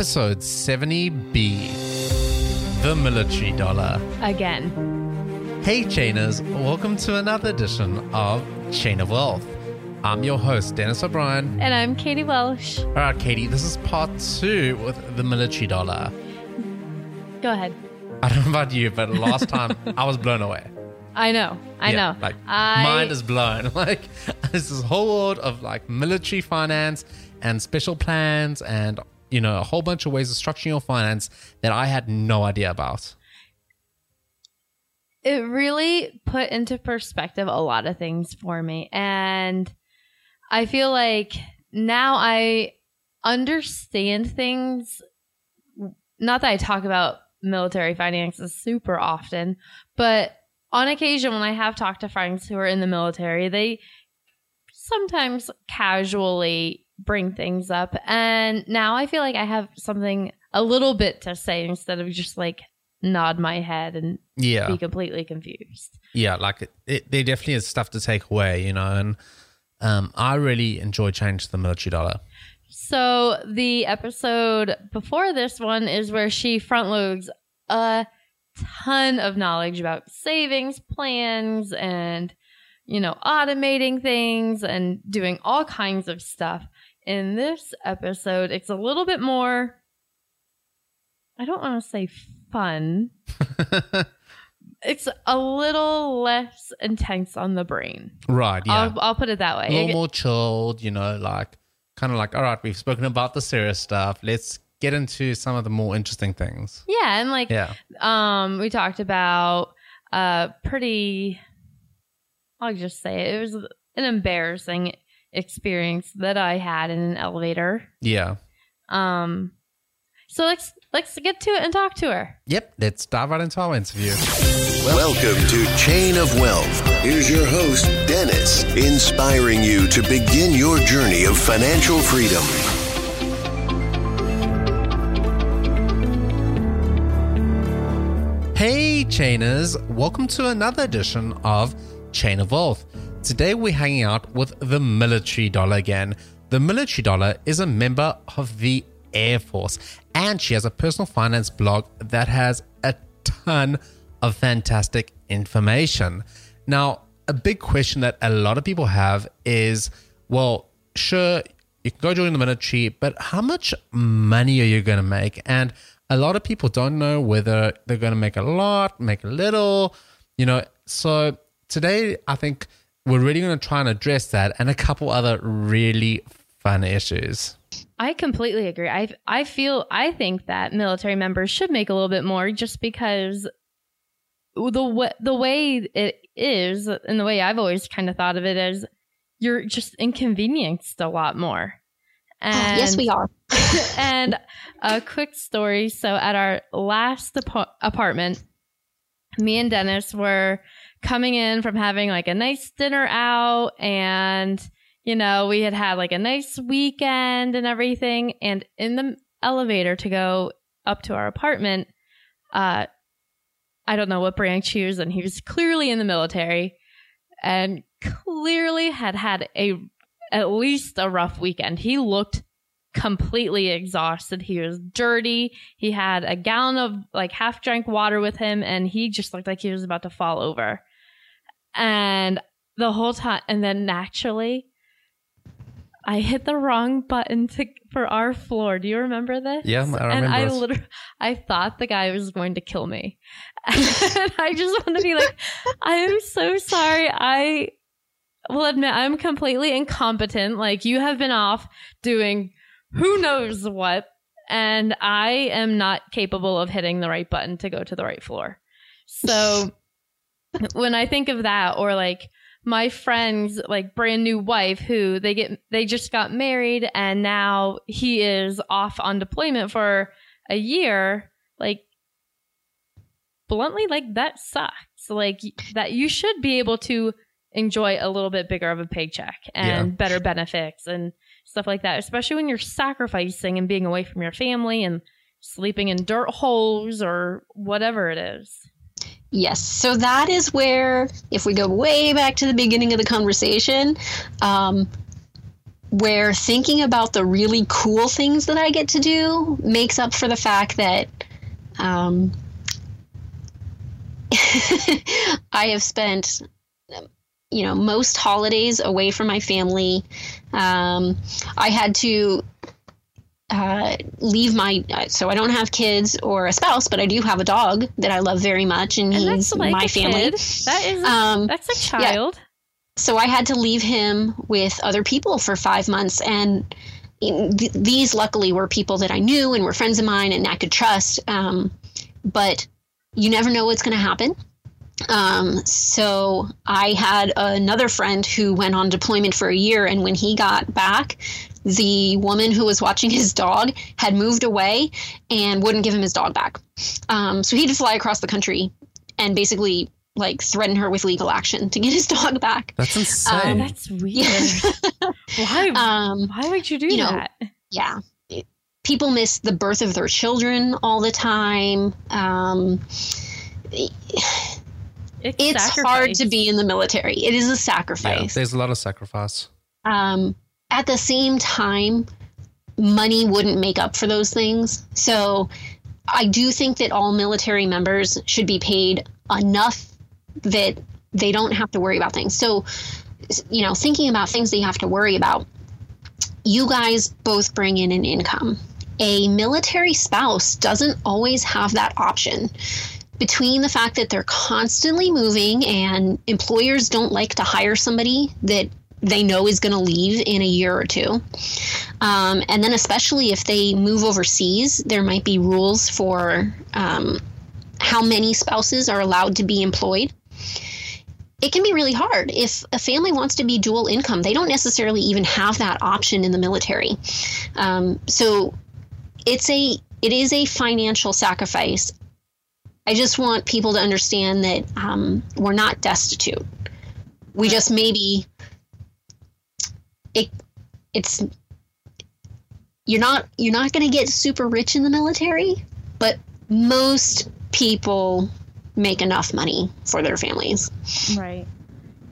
Episode 70B The Military Dollar. Again. Hey, Chainers, welcome to another edition of Chain of Wealth. I'm your host, Dennis O'Brien. And I'm Katie Welsh. All right, Katie, this is part two with the military dollar. Go ahead. I don't know about you, but last time I was blown away. I know. I Yeah, know. Like, I, mind is blown. Like, there's this whole world of like military finance and special plans and, you know, a whole bunch of ways of structuring your finance that I had no idea about. it really put into perspective a lot of things for me. And I feel like now I understand things. Not that I talk about military finances super often, but on occasion when I have talked to friends who are in the military, they sometimes casually bring things up. And now I feel like I have something a little bit to say instead of just like nod my head and Yeah. be completely confused. yeah, like it, it, there definitely is stuff to take away, you know, and um, I really enjoy change to the military dollar. So the episode before this one is where she front loads a ton of knowledge about savings plans and you know automating things and doing all kinds of stuff. In this episode, it's a little bit more I don't want to say fun. It's a little less intense on the brain. right, yeah. I'll, I'll put it that way. a little more chilled, you know, like kind of like, all right, we've spoken about the serious stuff. Let's get into some of the more interesting things. yeah, and like Yeah. um we talked about uh pretty I'll just say it, it was an embarrassing experience that I had in an elevator. Yeah. Um so let's let's get to it and talk to her. Yep. Let's dive right into our interview. Welcome to Chain of Wealth. Here's your host, Dennis, inspiring you to begin your journey of financial freedom. Hey, Chainers. Welcome to another edition of Chain of Wealth. Today we're hanging out with the military dollar again. The military dollar is a member of the Air Force, and she has a personal finance blog that has a ton of fantastic information. Now, a big question that a lot of people have is well, sure, you can go join the military, but how much money are you going to make? And a lot of people don't know whether they're going to make a lot, make a little, you know. So today, I think we're really going to try and address that and a couple other really fun issues. I completely agree. I I feel I think that military members should make a little bit more just because the way, the way it is and the way I've always kind of thought of it is you're just inconvenienced a lot more. And yes, we are. and a quick story. So at our last apo- apartment, me and Dennis were coming in from having like a nice dinner out and you know, we had had like a nice weekend and everything and in the elevator to go up to our apartment, uh I don't know what branch he was in. He was clearly in the military and clearly had had a at least a rough weekend. He looked completely exhausted. He was dirty. He had a gallon of like half drank water with him and he just looked like he was about to fall over. And the whole time and then naturally I hit the wrong button to for our floor. Do you remember this? Yeah, I And remember I this. literally I thought the guy was going to kill me. and I just want to be like, I am so sorry. I will admit I'm completely incompetent. Like you have been off doing who knows what, and I am not capable of hitting the right button to go to the right floor. So when I think of that, or like my friend's like brand new wife who they get they just got married and now he is off on deployment for a year, like bluntly like that sucks. Like that you should be able to enjoy a little bit bigger of a paycheck and Yeah. better benefits and stuff like that, especially when you're sacrificing and being away from your family and sleeping in dirt holes or whatever it is. Yes. So that is where, if we go way back to the beginning of the conversation, um, where thinking about the really cool things that I get to do makes up for the fact that um, I have spent, you know, most holidays away from my family. Um, I had to uh, leave my so I don't have kids or a spouse, but I do have a dog that I love very much, and, And he's like my family. kid. That is Um, that's a child. so I had to leave him with other people for five months, and th- these luckily were people that I knew and were friends of mine and I could trust. Um, but you never know what's going to happen. Um, so I had another friend who went on deployment for a year, and when he got back, the woman who was watching his dog had moved away and wouldn't give him his dog back. Um, so he had to fly across the country and basically like threaten her with legal action to get his dog back. That's insane. That's weird. Yeah. Why? Um, why would you do you know, that? yeah. It- people miss the birth of their children all the time. Um, it's hard to be in the military. It is a yeah, sacrifice. there's a lot of sacrifice. um, at the same time, money wouldn't make up for those things. So I do think that all military members should be paid enough that they don't have to worry about things. So, you know, thinking about things that you have to worry about, you guys both bring in an income. A military spouse doesn't always have that option. Between the fact that they're constantly moving and employers don't like to hire somebody that they know is going to leave in a year or two. Um, and then, especially if they move overseas, there might be rules for um, how many spouses are allowed to be employed. It can be really hard. If a family wants to be dual income, they don't necessarily even have that option in the military. Um, so it's a it is a financial sacrifice. I just want people to understand that um, we're not destitute. We just maybe it it's you're not you're not going to get super rich in the military, but most people make enough money for their families. Right.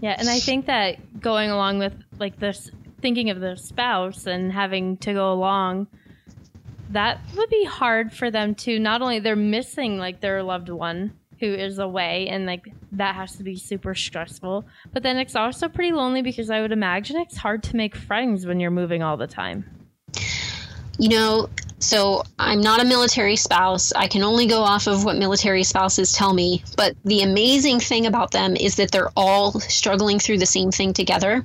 Yeah, and I think that going along with like this thinking of the spouse and having to go along that would be hard for them to not only they're missing like their loved one who is away and like that has to be super stressful. But then it's also pretty lonely because i would imagine it's hard to make friends when you're moving all the time. You know, so I'm not a military spouse. I can only go off of what military spouses tell me. But the amazing thing about them is that they're all struggling through the same thing together.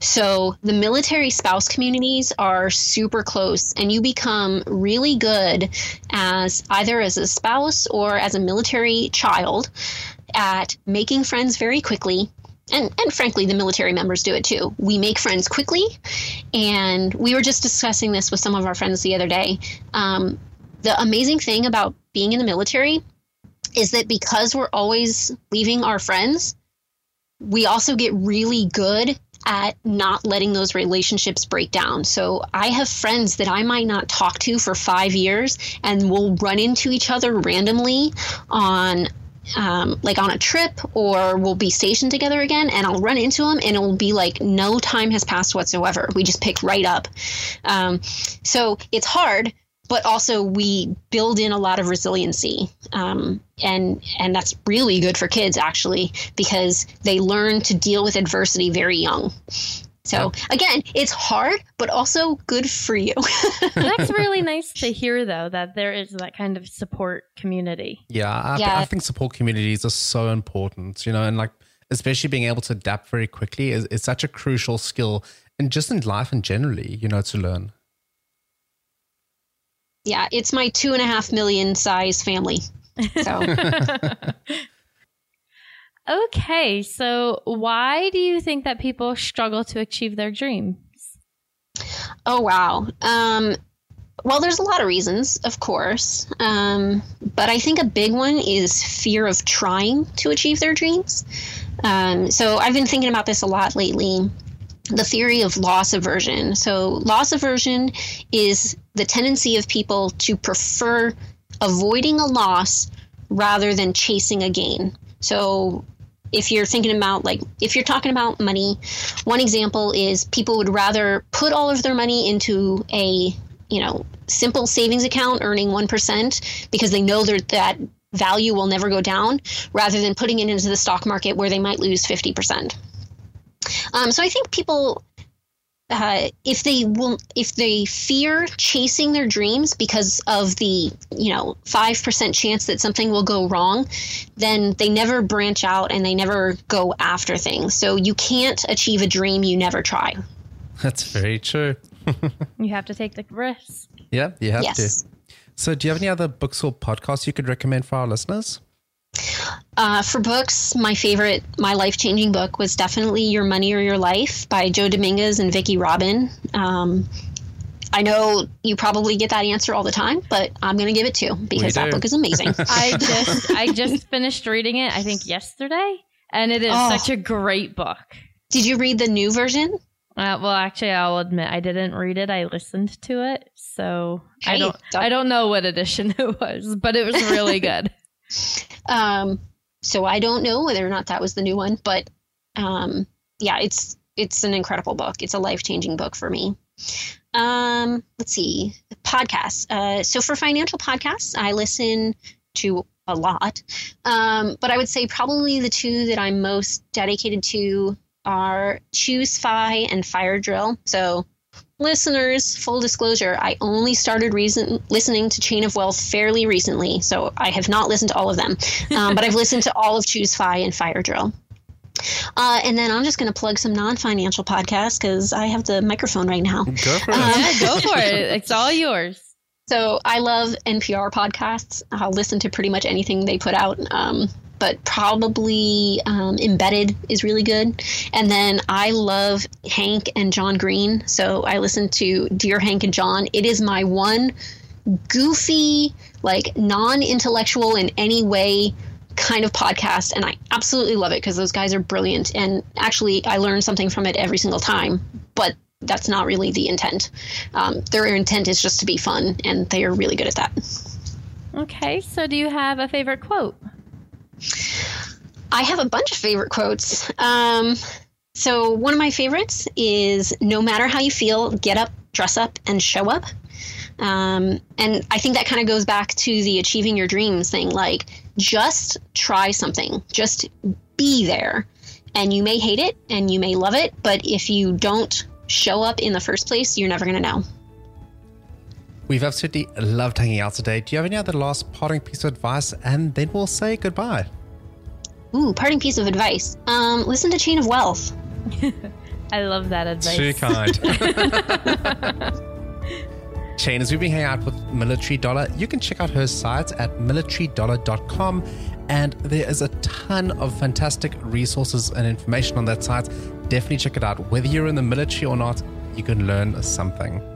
So the military spouse communities are super close, and you become really good as either as a spouse or as a military child at making friends very quickly. And, and frankly, the military members do it too. We make friends quickly, and we were just discussing this with some of our friends the other day. Um, the amazing thing about being in the military is that because we're always leaving our friends, we also get really good at not letting those relationships break down. So I have friends that I might not talk to for five years, and we'll run into each other randomly on um, like on a trip or we'll be stationed together again and I'll run into them and it will be like no time has passed whatsoever. We just pick right up. Um, so it's hard, but also we build in a lot of resiliency. Um, and, and that's really good for kids actually, because they learn to deal with adversity very young. So again, it's hard, but also good for you. that's really nice to hear though that there is that kind of support community Yeah, I, Yeah. I think support communities are so important, you know, and like especially being able to adapt very quickly is, is such a crucial skill and just in life and generally, you know, to learn. yeah, it's my two and a half million size family. So okay so why do you think that people struggle to achieve their dreams Oh wow. Um, well, there's a lot of reasons, of course, um, but I think a big one is fear of trying to achieve their dreams. Um, so I've been thinking about this a lot lately. The theory of loss aversion. So loss aversion is the tendency of people to prefer avoiding a loss rather than chasing a gain. So if you're thinking about like if you're talking about money, one example is people would rather put all of their money into a you know simple savings account earning 1% because they know that that value will never go down rather than putting it into the stock market where they might lose 50%. Um, so I think people uh, if they will if they fear chasing their dreams because of the you know 5% chance that something will go wrong then they never branch out and they never go after things so you can't achieve a dream you never try That's very true. You have to take the risks. Yeah, you have yes to. So, do you have any other books or podcasts you could recommend for our listeners? Uh, for books, my favorite, my life changing book was definitely Your Money or Your Life by Joe Dominguez and Vicki Robin. Um, I know you probably get that answer all the time, but I'm going to give it to you because that book is amazing. I just I just finished reading it. I think yesterday, and it is Oh. such a great book. Did you read the new version? Uh, well, actually, I'll admit I didn't read it. I listened to it, so I don't don't- I don't know what edition it was, but it was really good. Um, so I don't know whether or not that was the new one, but um, yeah, it's it's an incredible book. It's a life changing book for me. Um, let's see, podcasts. Uh, so for financial podcasts, I listen to a lot, um, but I would say probably the two that I'm most dedicated to are Choose Fi and Fire Drill. So listeners, full disclosure, I only started reason, listening to Chain of Wealth fairly recently, so I have not listened to all of them, um, but I've listened to all of Choose Fi and Fire Drill. Uh, and then I'm just going to plug some non-financial podcasts because I have the microphone right now. Go for it. yeah, go for it. It's all yours. So I love NPR podcasts. I'll listen to pretty much anything they put out. Um, but probably um, Embedded is really good. And then I love Hank and John Green. So I listen to Dear Hank and John. It is my one goofy, like non intellectual in any way kind of podcast. And I absolutely love it because those guys are brilliant. And actually, I learn something from it every single time. But that's not really the intent. Um, their intent is just to be fun, and they are really good at that. Okay, so do you have a favorite quote? I have a bunch of favorite quotes. Um, so, one of my favorites is No matter how you feel, get up, dress up, and show up. Um, and I think that kind of goes back to the achieving your dreams thing. Like, just try something, just be there. And you may hate it and you may love it, but if you don't show up in the first place, you're never going to know. We've absolutely loved hanging out today. Do you have any other last parting piece of advice? And then we'll say goodbye. Ooh, parting piece of advice. Um, listen to Chain of Wealth. I love that advice. Too kind. Chain, as we've been hanging out with Military Dollar, you can check out her site at militarydollar.com. And there is a ton of fantastic resources and information on that site. Definitely check it out. Whether you're in the military or not, you can learn something.